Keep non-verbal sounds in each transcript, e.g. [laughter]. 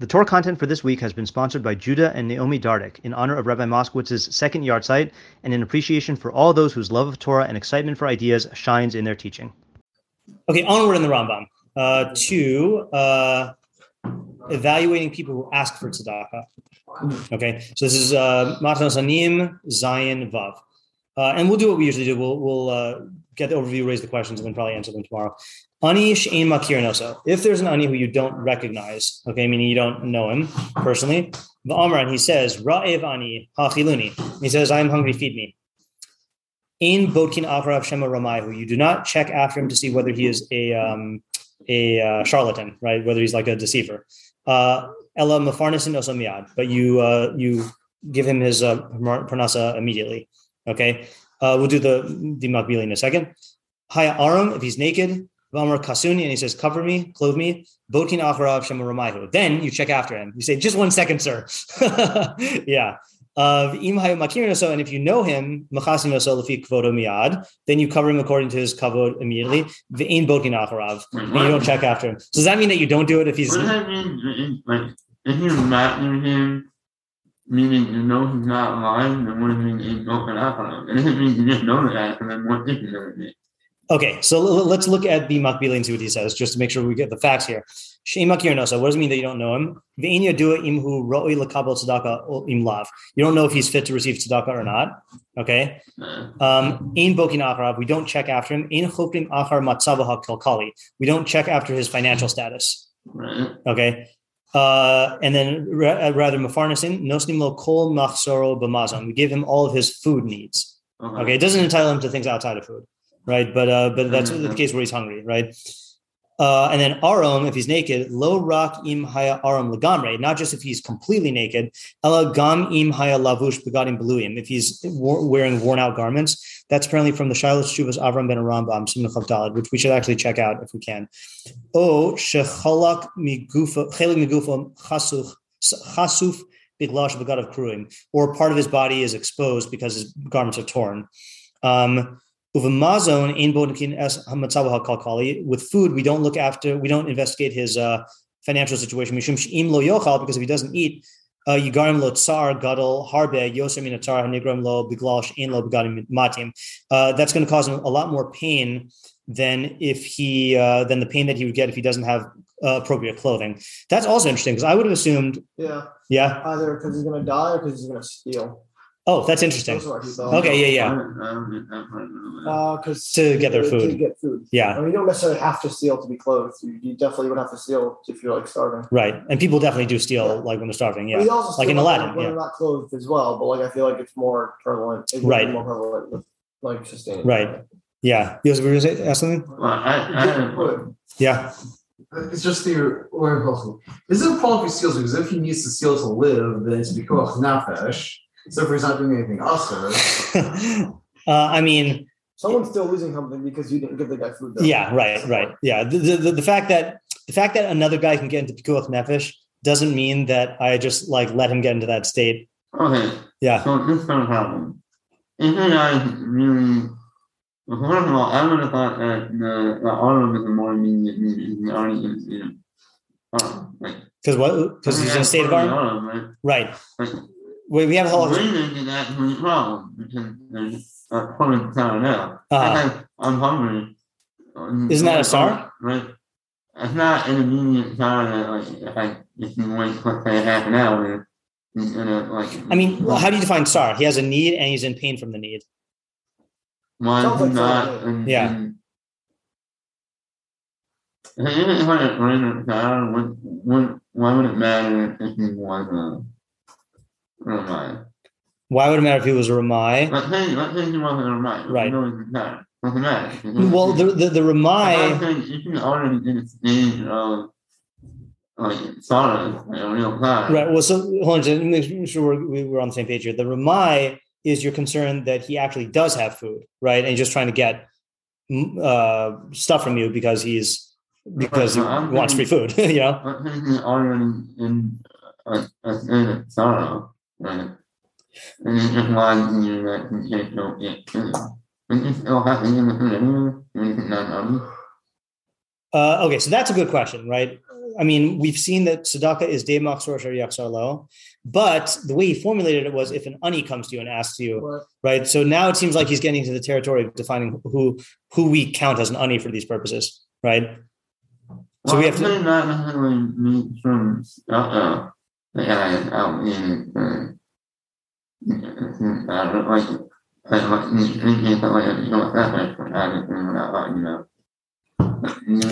The Torah content for this week has been sponsored by Judah and Naomi Dardick in honor of Rabbi Moskowitz's second yahrzeit and in appreciation for all those whose love of Torah and excitement for ideas shines in their teaching. Okay, onward in the Rambam uh, to uh, evaluating people who ask for tzedakah. Okay, so this is uh, Matanos Anim Zayin Vav. Uh, and we'll do what we usually do. We'll, we'll uh, get the overview, raise the questions, and then probably answer them tomorrow. Ani she'en makir noso. If there's an ani who you don't recognize, okay, meaning you don't know him personally, the Amran, he says, Ra'ev ani hachiluni. He says, I am hungry, feed me. In Bodkin Acharav Shema Ramayu, you do not check after him to see whether he is a um, a uh, charlatan, right? Whether he's like a deceiver. Uh, Ella mafarnasin osamiad, but you uh, you give him his uh, parnasa immediately. Okay, uh, we'll do the the makbili in a second. Haya aram, if he's naked, Vamar kasuni, and he says, "Cover me, clothe me." Bodkin acharav shema ramayu. Then you check after him. You say, "Just one second, sir." [laughs] yeah of imhayu makirin so, and if you know him, machasin so lefi kvodo miad, then you cover him according to his kavod immediately. The in bokin acharav, and you don't check after him. So does that mean that you don't do it if he's? What does that mean? Like, if not near him, meaning you know he's not lying, then what does it mean in bokin acharav? It doesn't mean you just [laughs] know that, and then what did you know it Okay, so let's look at the Makbili and see what he says, just to make sure we get the facts here. Shemakir nosa. What does it mean that you don't know him? Ve'inya dua imhu roi lakabel tzedakah im lav. You don't know if he's fit to receive tzedakah or not. Okay. Um, in bokin acharav, we don't check after him. In choprim achar matzavaha kalkali. We don't check after his financial status. Okay. Uh, and then uh, rather mafarnasin nosnim lo kol machsoro b'mazon. We give him all of his food needs. Okay. It doesn't entitle him to things outside of food right? But uh, but that's mm-hmm. the case where he's hungry, right? Uh, and then aram, if he's naked, lo rak im haya aram legamre, not just if he's completely naked, ela gam im haya lavush begadim beluim, if he's wearing worn out garments. That's apparently from the Shiloh Shuvas Avram ben Arambam, Simnachav Dalad, which we should actually check out if we can. O shechalak migufa, chelik migufa chasuf, chasuf biglash of kruim, or part of his body is exposed because his garments are torn. Um, with food, we don't look after, we don't investigate his uh, financial situation. Because if he doesn't eat, uh, yigarim lo tsar gadol harbe yoser min hanigram lo biglash in lo begadim matim. Uh, that's going to cause him a lot more pain than if he uh, than the pain that he would get if he doesn't have uh, appropriate clothing. That's also interesting because I would have assumed. Yeah. Yeah. Either because he's going to die or because he's going to steal. Oh, that's interesting. Okay, yeah, yeah. Because uh, to get their food. To get food. Yeah. I mean, you don't necessarily have to steal to be clothed. You, you, definitely would have to steal if you're like starving. Right, and people definitely do steal yeah. like when they're starving. Yeah, also like in Aladdin. When yeah. they're not clothed as well, but like I feel like it's more prevalent. It's right. More prevalent with like sustaining. Right. Yeah. You were going to ask something? Well, I, I, yeah. It's just the Is it a problem if he steals? Because if he needs to steal to live, then it's because nafesh. So if he's not doing anything awesome. [laughs] uh, I mean, someone's still losing something because you didn't give the guy food. Though. Yeah, right, right. Yeah, the, the, the fact that the fact that another guy can get into pikuach nefesh doesn't mean that I just like let him get into that state. Okay. Yeah. So this is gonna happen. If the guy really well, first of all, I would have thought that the, the auto is a more immediate meaning. He already is, you know. Because what? Because he's in a state of arm. Right. right. Like, we, we have a whole. Breathing is actually a problem because there's a point down now. Uh-huh. I'm hungry. Isn't that a star? Right. It's not an immediate sign that like if I if you wait let's say half an hour, gonna like. I mean, well, how do you define star? He has a need and he's in pain from the need. Why is not? And, yeah. And, even if I ran a star, why would it matter if he was a Ramai. Why would it matter if he was a Ramai? Let's say, let's say he wasn't a Ramai. Right. No, doesn't matter. Well, the the, the Ramai. You can already get a stage of like sorrow, a real time. Right. Well, so hold on, make sure we're, we're on the same page here. The Ramai is your concern that he actually does have food, right? And just trying to get uh, stuff from you because he's because he wants free food, [laughs] you know. Already in a, a state of sorrow, right? And it just reminds you that you can't don't get food. And you still have to give the food anyway, when you not uh, okay, so that's a good question, right? I mean, we've seen that tzedakah is de machzor lo, but the way he formulated it was if an ani comes to you and asks you, Right. right? So now it seems like he's getting into the territory of defining who who we count as an ani for these purposes, right? So well, we have to- to not necessarily meet from uh, uh, the guy is out in uh, uh, like like like in like you know that like for adding thing without like you know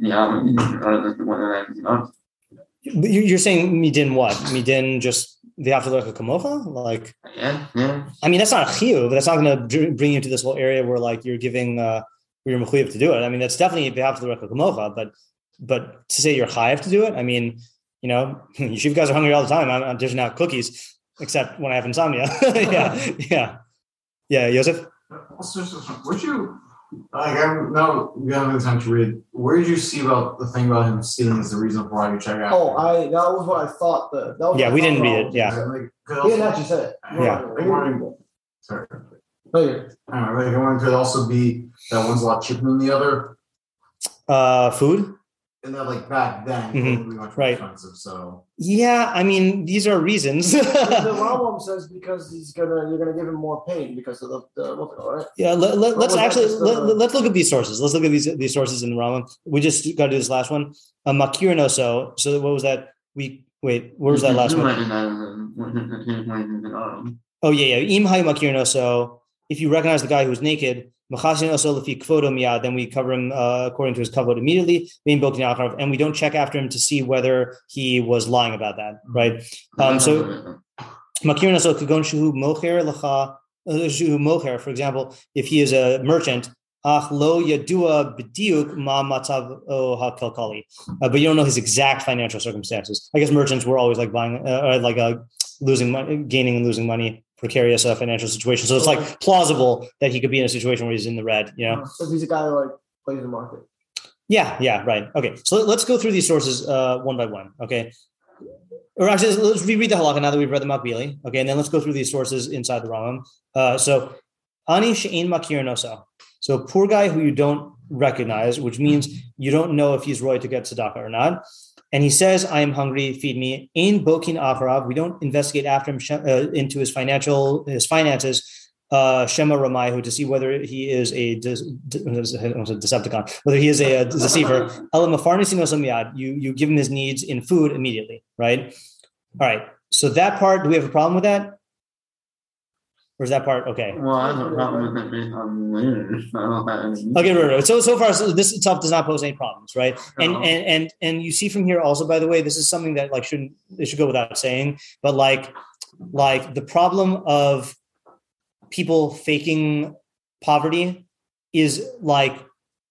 the album or the one that I'm not you- You're saying midin what? Midin just the afterlife kamocha? Like, yeah yeah I mean, that's not a chiyuv, but that's not going to bring you to this whole area where like you're giving uh, where you're mechuyev to do it. I mean, that's definitely behalf of the kamocha, but but to say you're chayiv to do it, I mean, you know, [laughs] yeshiva guys are hungry all the time. I'm, I'm dishing out cookies, except when I have insomnia. [laughs] yeah, yeah, yeah. Yosef, Also, just- where'd you like? I'm now we haven't had time to read. Where did you see about the thing about him stealing is the reason for why you check out? Oh, I that was what I thought. The that was Yeah, we didn't read it, yeah. Like, 'cause He didn't also- actually say it. Yeah. No, Sorry. no, you're- Uh, like one could also be that one's a lot cheaper than the other, uh, food. And that like back then Mhm. it would be much more Right. expensive. So Yeah, I mean, these are reasons. the [laughs] Rambam says because he's gonna you're gonna give him more pain because of the, the what's it called, right? Yeah, let, let, let's actually just, let, uh, let's look at these sources. Let's look at these these sources in the Rama. We just got to do this last one. Uh, Makir no so. So what was that? We wait. Where was that last you one? [laughs] Oh yeah, yeah. Im hay so. If you recognize the guy who's naked, then we cover him uh, according to his kavod immediately. And we don't check after him to see whether he was lying about that, right? Um, so uh. For example, if he is a merchant, uh, but you don't know his exact financial circumstances. I guess merchants were always like buying, uh, like uh, losing money, gaining and losing money, precarious uh, financial situation. So it's like plausible that he could be in a situation where he's in the red. You know. So he's a guy who like plays the market. Yeah, yeah, right. Okay, so let's go through these sources uh, one by one. Okay, or actually, let's reread the halakha now that we've read the Makbili. Okay, and then let's go through these sources inside the Rambam. Uh, so, ani she'in makir nosa. So, poor guy who you don't recognize, which means you don't know if he's roy to get tzedakah or not. And he says, "I am hungry. Feed me." In bokin acharav, we don't investigate after him uh, into his financial his finances uh, Shema Ramayahu to see whether he is a, de- de- I was a Decepticon, whether he is a, a [laughs] deceiver. Elam afarnisi nosam yad. You you give him his needs in food immediately, right? All right. So that part, do we have a problem with that? Or is that part okay? well I have a problem with it based on the layers [laughs] I don't know Okay, right, right. So so far, so this itself does not pose any problems, right? And No. and and and you see from here also, by the way, this is something that like shouldn't it should go without saying, but like like the problem of people faking poverty is like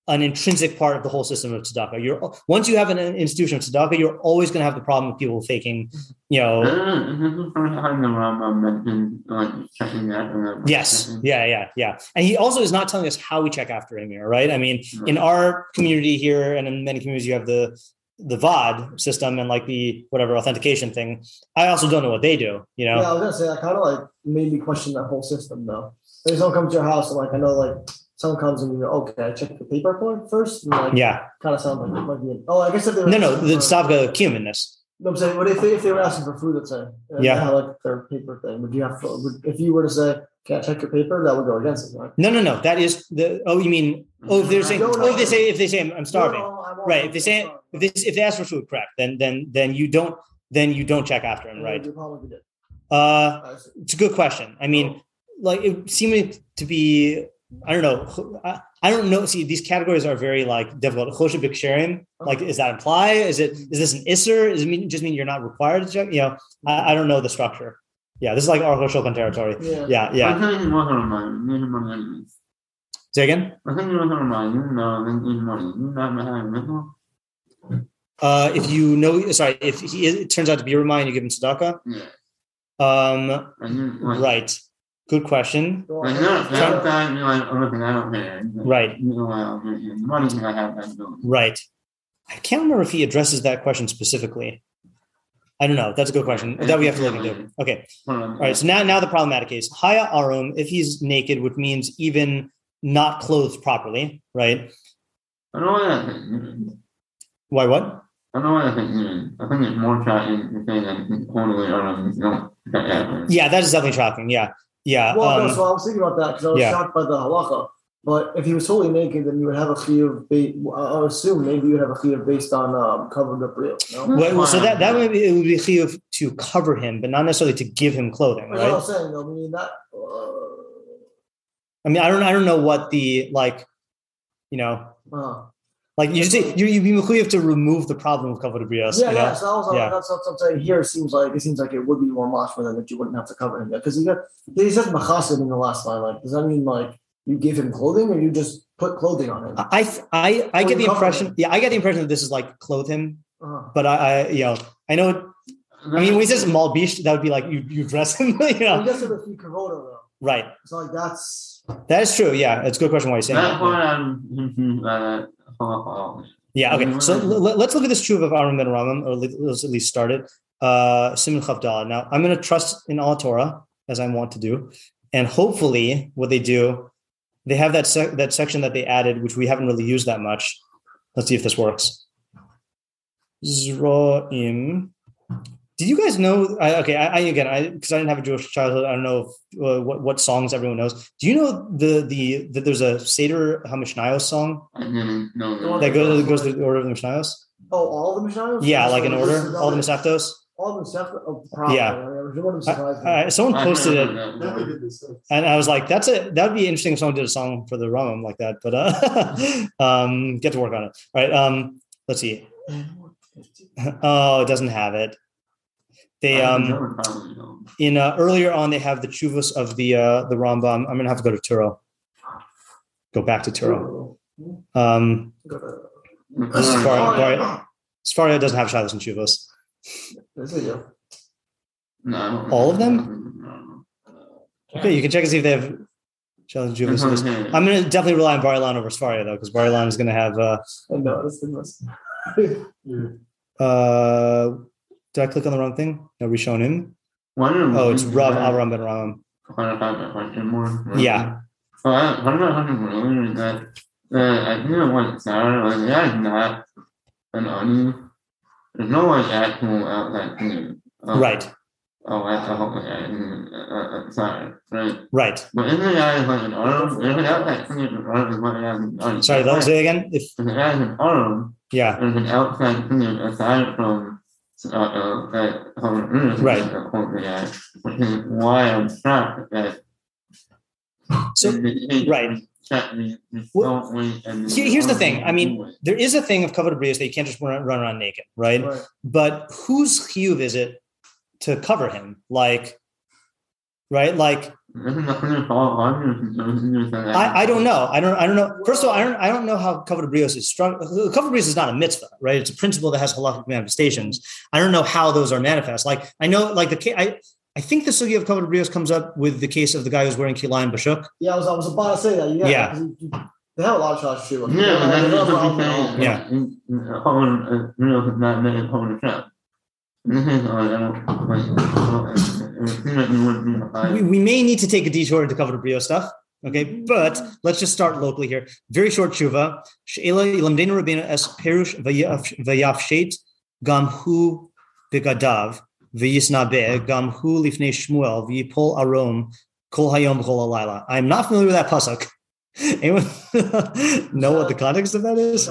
an intrinsic part of the whole system of tzedakah. You're once you have an institution of tzedakah, you're always going to have the problem of people faking, you know. This is the first time the Rambam mentioned like checking that. and then- Yes, yeah, yeah, yeah. And he also is not telling us how we check after him here, right? I mean, in our community here and in many communities, you have the the VOD system and like the whatever authentication thing. I also don't know what they do, you know. Yeah, I was gonna say that kind of like made me question that whole system though. They just don't come to your house and like I know like someone comes and you're okay, I check the paper first. And, like, Yeah. kind of sounds like it might be. Oh, I guess if they were No, no, the Stavka Cumin-ness. No, I'm saying, what if they, if they were asking for food, let's say, Yeah. like their paper thing? Would you have to, would, if you were to say, can I check your paper," that would go against it, right? No, no, no. That is the. Oh, you mean? Oh, if they're saying. No, no, Oh, if they say if they say I'm, starving. No, no, I won't. Right. If they say if they if they ask for food, correct. Then then then you don't then you don't check after him, sorry. right? It'd be a problem if you did. Uh, it's a good question. I mean, like it seemed to be. I don't know. I, I don't know. See, these categories are very like difficult. Choshe b'ksherim, like, is that imply? Is it is this an isser? Does it mean just mean you're not required to check? You know, I, I don't know the structure. Yeah, this is like Aruch Shulchan territory. Yeah. Yeah, yeah. I think it was a reminder. Need money. Say again. I think it was a reminder. No, then need money. You not behind this Uh, if you know, sorry, if he is, it turns out to be a reminder, you give him tzedakah. Yeah. Um, And you like. right. Good question. Well, Like, that you're like, listen, I don't care. Right. I'll give you money because I have that ability. Right. I can't remember if he addresses that question specifically. I don't know. That's a good question. That we have to look into. Okay. All right. So now, now the problematic case. Haya arum, if he's naked, which means even not clothed properly, right? I don't want that. Why what? I don't know what I think. I think it's more tracking to say that it's totally um, no, yeah. Yeah, that is definitely tracking. Yeah, yeah. Well, no, um, so I was thinking about that because I was yeah. shocked by the halacha. But if he was totally naked, then you would have a chiyuv. Ba- I would assume maybe you would have a chiyuv based on um, covered up real. No? well, so that that would be it would be chiyuv to cover him, but not necessarily to give him clothing, That's what right? I'm saying. though. I mean that. Uh, I mean, I don't I don't know what the like, you know, uh, like you say you you be mechuyev to remove the problem of kavod brios. yeah, you know? yeah. So I was, Yeah. that's what I'm saying. Here it seems like it seems like it would be more mashma than that you wouldn't have to cover him because he got he said machasid in the last line. Like, does that mean like you give him clothing or you just put clothing on him? I I I Or get the impression, him. yeah, I get the impression that this is like clothe him, Uh, but I, I you know I know. I mean, when he says malbish, that would be like you you dress him, [laughs] you I know, guess it be kavoda though. right? So like that's That is true. Yeah, it's a good question. Why you're saying That that. part I'm confused by that halacha. Yeah. Okay. So l- let's look at this truth of Aaron ben Ramam, or let's at least start it. Uh, Simon. Now, I'm going to trust in all Torah as I want to do, and hopefully, what they do, they have that sec- that section that they added, which we haven't really used that much. Let's see if this works. Zroim. Did you guys know? I, okay, I, I again, I because I didn't have a Jewish childhood, I don't know if, uh, what what songs everyone knows. Do you know the the that there's a Seder Hamishnayos song I didn't know that goes goes through the order of the Mishnayos? oh all the mishnayos. Yeah, like in order, all the Misaftos. all the stuff. Oh, probably. Yeah. I mean, it wouldn't I- surprise me. I- someone posted it, Never did this. and I was like, "That's a that would be interesting if someone did a song for the Ramam like that." But uh, [laughs] um, get to work on it. All right. Um, let's see. [laughs] Oh, it doesn't have it. They um in uh, earlier on they have the chuvas of the uh the Rambam. I'm gonna have to go to Turo. Go back to Turo. Um, Go to- Safari- Safari- yeah. Sefaria doesn't have shadows and chuvas. Yes, they do. No, All of them? Okay, you can check and see if they have shadows and chuvas. I'm gonna definitely rely on Bar-Ilan over Sefaria though, because Bar-Ilan is gonna have uh I know that's the most. [laughs] uh did I click on the wrong thing? No, Rishonim. Oh, it's Rav Avram ben Ramam. Clarify that question more. Yeah. I, what about earlier is that uh, I think it was Sarah, like that is not an onion. There's no like actual outside thing. of- Right, Oh, that's a whole thing. Uh, uh, sorry, right. right. But in the guy is like an arm, an outside thing an arm is what it has an onion. Sorry, that say it again. If If it has an arm, yeah, there's an outside thing aside from uh, uh, Right. that whole guy, which is why I'm shocked that so right. Well, here's the thing, I mean, there is a thing of kavod brios that you can't just run, run around naked, right? Right. But whose hue is it to cover him? Like, right? Like, I, I don't know. I don't. I don't know. First of all, I don't. I don't know how kavod brios is struck. Uh, covered brios is not a mitzvah, right? It's a principle that has halachic manifestations. I don't know how those are manifest. Like I know, like the I. I think the sugi of kavod brios comes up with the case of the guy who's wearing kilayim bashuk. Yeah, I was, I was about to say that. Yeah. Yeah. 'cause you- you- They have a lot of shots too. Yeah, but that's They're just what not- I'm saying. Yeah. Mm-hmm. We, we may need to take a detour to cover the brio stuff. Okay, but let's just start locally here. Very short tshuva. She'ela ilamdenu rabbeinu es perush vayaf- vayafshet gam hu begadav v'yisna be gam hu lifnei shmuel v'yipol arom kol hayom kol alayla. I'm not familiar with that pasuk. [laughs] Anyone [laughs] know what the context of that is?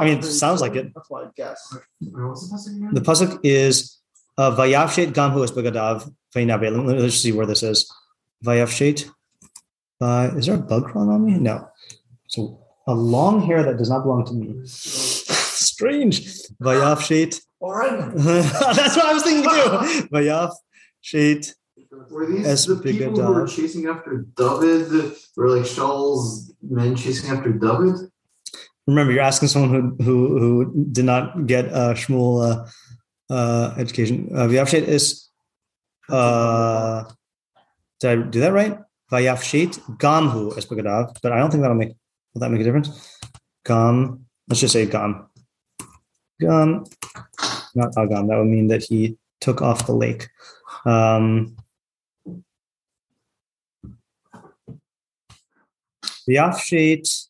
I mean, I'm sounds like it. That's why I guess. The passing pasuk is uh, vayafshet gam hu es begadav v'yinabe. Let me- Let's see where this is. Vayafshet. Uh, is there a bug crawling on me? No. So a long hair that does not belong to me. [laughs] Strange. Vayafshet. All right. [laughs] That's what I was thinking too. [laughs] Vayafshet. Were these As the people who were chasing after David? Were like Shaul's men chasing after David? Remember, you're asking someone who who who did not get a Shmuel uh, uh, education. Uh, Vayafshet is. Uh, did I do that right? Vayafshet gamhu es begadav, but I don't think that'll make. Will that make a difference? Gam. Let's just say gam. Gam. Not agam. That would mean that he took off the lake. Um, Vayafshet.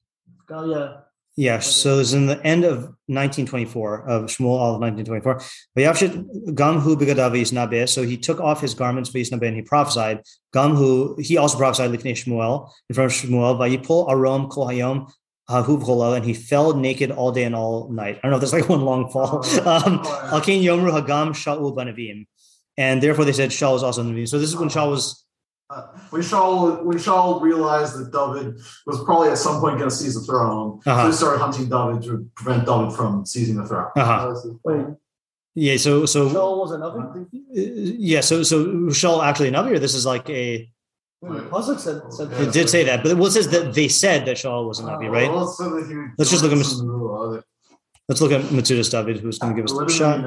Oh, yeah. Yeah, so it's in the end of 1924 of Shmuel all of 1924. Vayavshit Gamhu. So he took off his garments based Nabe and he prophesied. Gamhu, he also prophesied Lifnei Shmuel in front of Shmuel. Vayipol Arom Kol Hayom Hahuv and he fell naked all day and all night. I don't know if that's like [laughs] one long fall. Um, Alkin Yomru Hagam Shaul. And therefore they said Shaul was also in Navim. So this is when Shaul was Uh, when Shaul when Shaul realized that David was probably at some point going to seize the throne, Uh-huh. so he started hunting David to prevent David from seizing the throne. uh-huh. Wait, Yeah, so so Shaul was another? uh, yeah, so so Shaul actually a Navi, this is like a Wait, said, said Yeah. it did say that, but well, it says that they said that Shaul was a Navi, right? Well, so that he- Let's just look at Mis- Mis- Let's look at Metzudas David, who's going to give us the shot.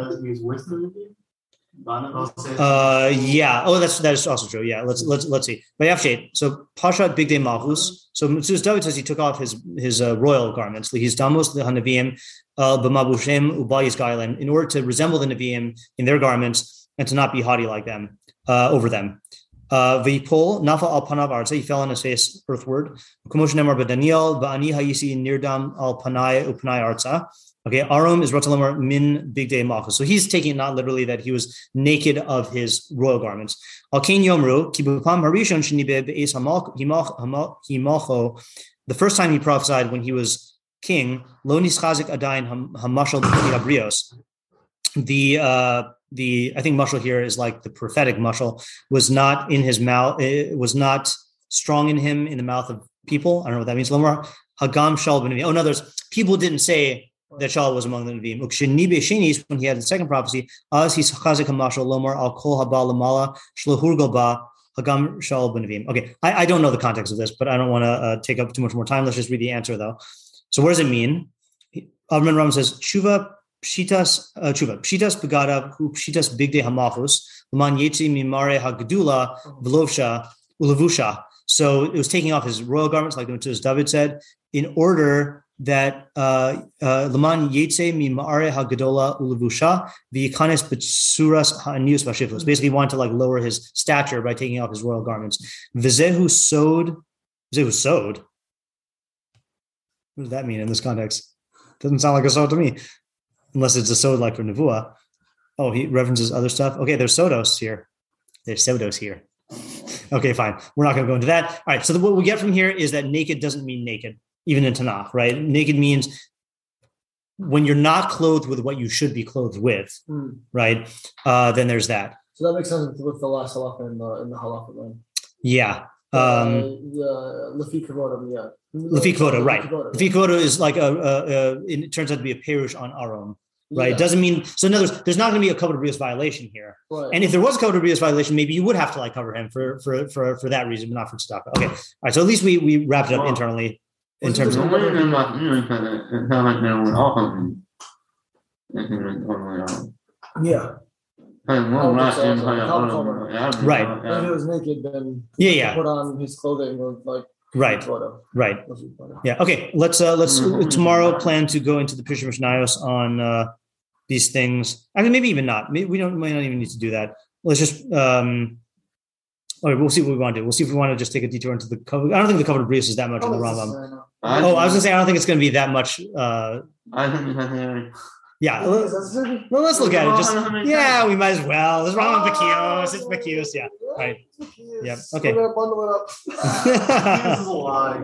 Uh, yeah. Oh, that's that is also true. Yeah. Let's let's let's see. But Vayavshet. So Pashat Big Day Mahus. So Mitzus David says he took off his his uh, royal garments. He's damos the Hanavim, uh, b'mabushem ubayis gailen, in order to resemble the Nevi'im in their garments and to not be haughty like them uh, over them. Uh, V'yipol nafa al panav arza. He fell on his face earthward. Kumosh nemar b'Daniel v'ani hayisi nirdam al panai upanai arza. Okay, Arum is Rotalamar min big day malchus. So he's taking it not literally that he was naked of his royal garments. Yomru, kibupam harishon be'es The first time he prophesied when he was king, lo nischazik adain hamashal b'chabrios. The uh, the I think mushal here is like the prophetic mushal was not in his mouth. It was not strong in him in the mouth of people. I don't know what that means. Lomar hagam shal. Oh, in other words, people didn't say that Shaul was among the Nevi'im. Ukshenibe shenis, when he had the second prophecy, as he's chazik hamashal lomar al kol haba lamala shlahur ba hagam Shaul b'nevim. Okay, I, I don't know the context of this, but I don't want to uh, take up too much more time. Let's just read the answer though. So what does it mean? Avram Ram says tshuva pshitas uh, tshuva pshitas begadav hu pshitas bigde hamachus l'man yetzi mimare hagdula v'lovsha ulavusha. So it was taking off his royal garments, like the as David said, in order that uh, uh, Laman Yetze mi Ma'are Hagadola Ulavusha v'yikanes betsuras ha'anius v'ashifos. Basically, he wanted to like lower his stature by taking off his royal garments. V'zehu sod, v'zehu sod. What does that mean in this context? Doesn't sound like a sod to me, unless it's a sod like for Nevuah. Oh, he references other stuff. Okay, there's sodos here. There's sodos here. Okay, fine. We're not going to go into that. All right. So the, what we get from here is that naked doesn't mean naked even in Tanakh, right? Naked means when you're not clothed with what you should be clothed with, Hmm. right? Uh, then there's that. So that makes sense with the last halacha in the in the halacha line. Yeah. Uh, Um, the Lefi Kavoda, yeah. Lefi right. Kavoda, Lefi Kvoda is like a, a, a, it turns out to be a perush on Aron, right? Yeah, It doesn't mean, so in other words, there's not going to be a kavod Brios violation here. right. And if there was a kavod Brios violation, maybe you would have to like cover him for, for, for, for that reason, but not for tzedakah. Okay. All right. So at least we, we wrapped it up Wow. internally in Was it terms The of, only thing about you is that it it sounds like they were all hunting. It was totally wrong. yeah. Hey, Oh, well, right, that's and awesome. I- How I- cover. I- I- Right. I- If he was naked, then Yeah, yeah. put on his clothing or like right, Kavoda. right. Lefi Yeah. Okay. Let's uh let's Mhm. tomorrow plan to go into the Pisha Mishnayos on uh these things. I mean, maybe even not. Maybe we don't might not even need to do that. Let's just um all right, we'll see what we want to do. We'll see if we want to just take a detour into the cover. I don't think the cover of Brios is that much in the Oh, Rambam. It's, I Oh, I was gonna say I don't think it's gonna be that much uh I think it's like, yeah. Let's, well, let's look at it. Just Well, I don't yeah, we might as well. It's wrong with Bakios. It's Bakios, yeah. Right. Yep, okay. We're bundle it up. [laughs] This is a lie.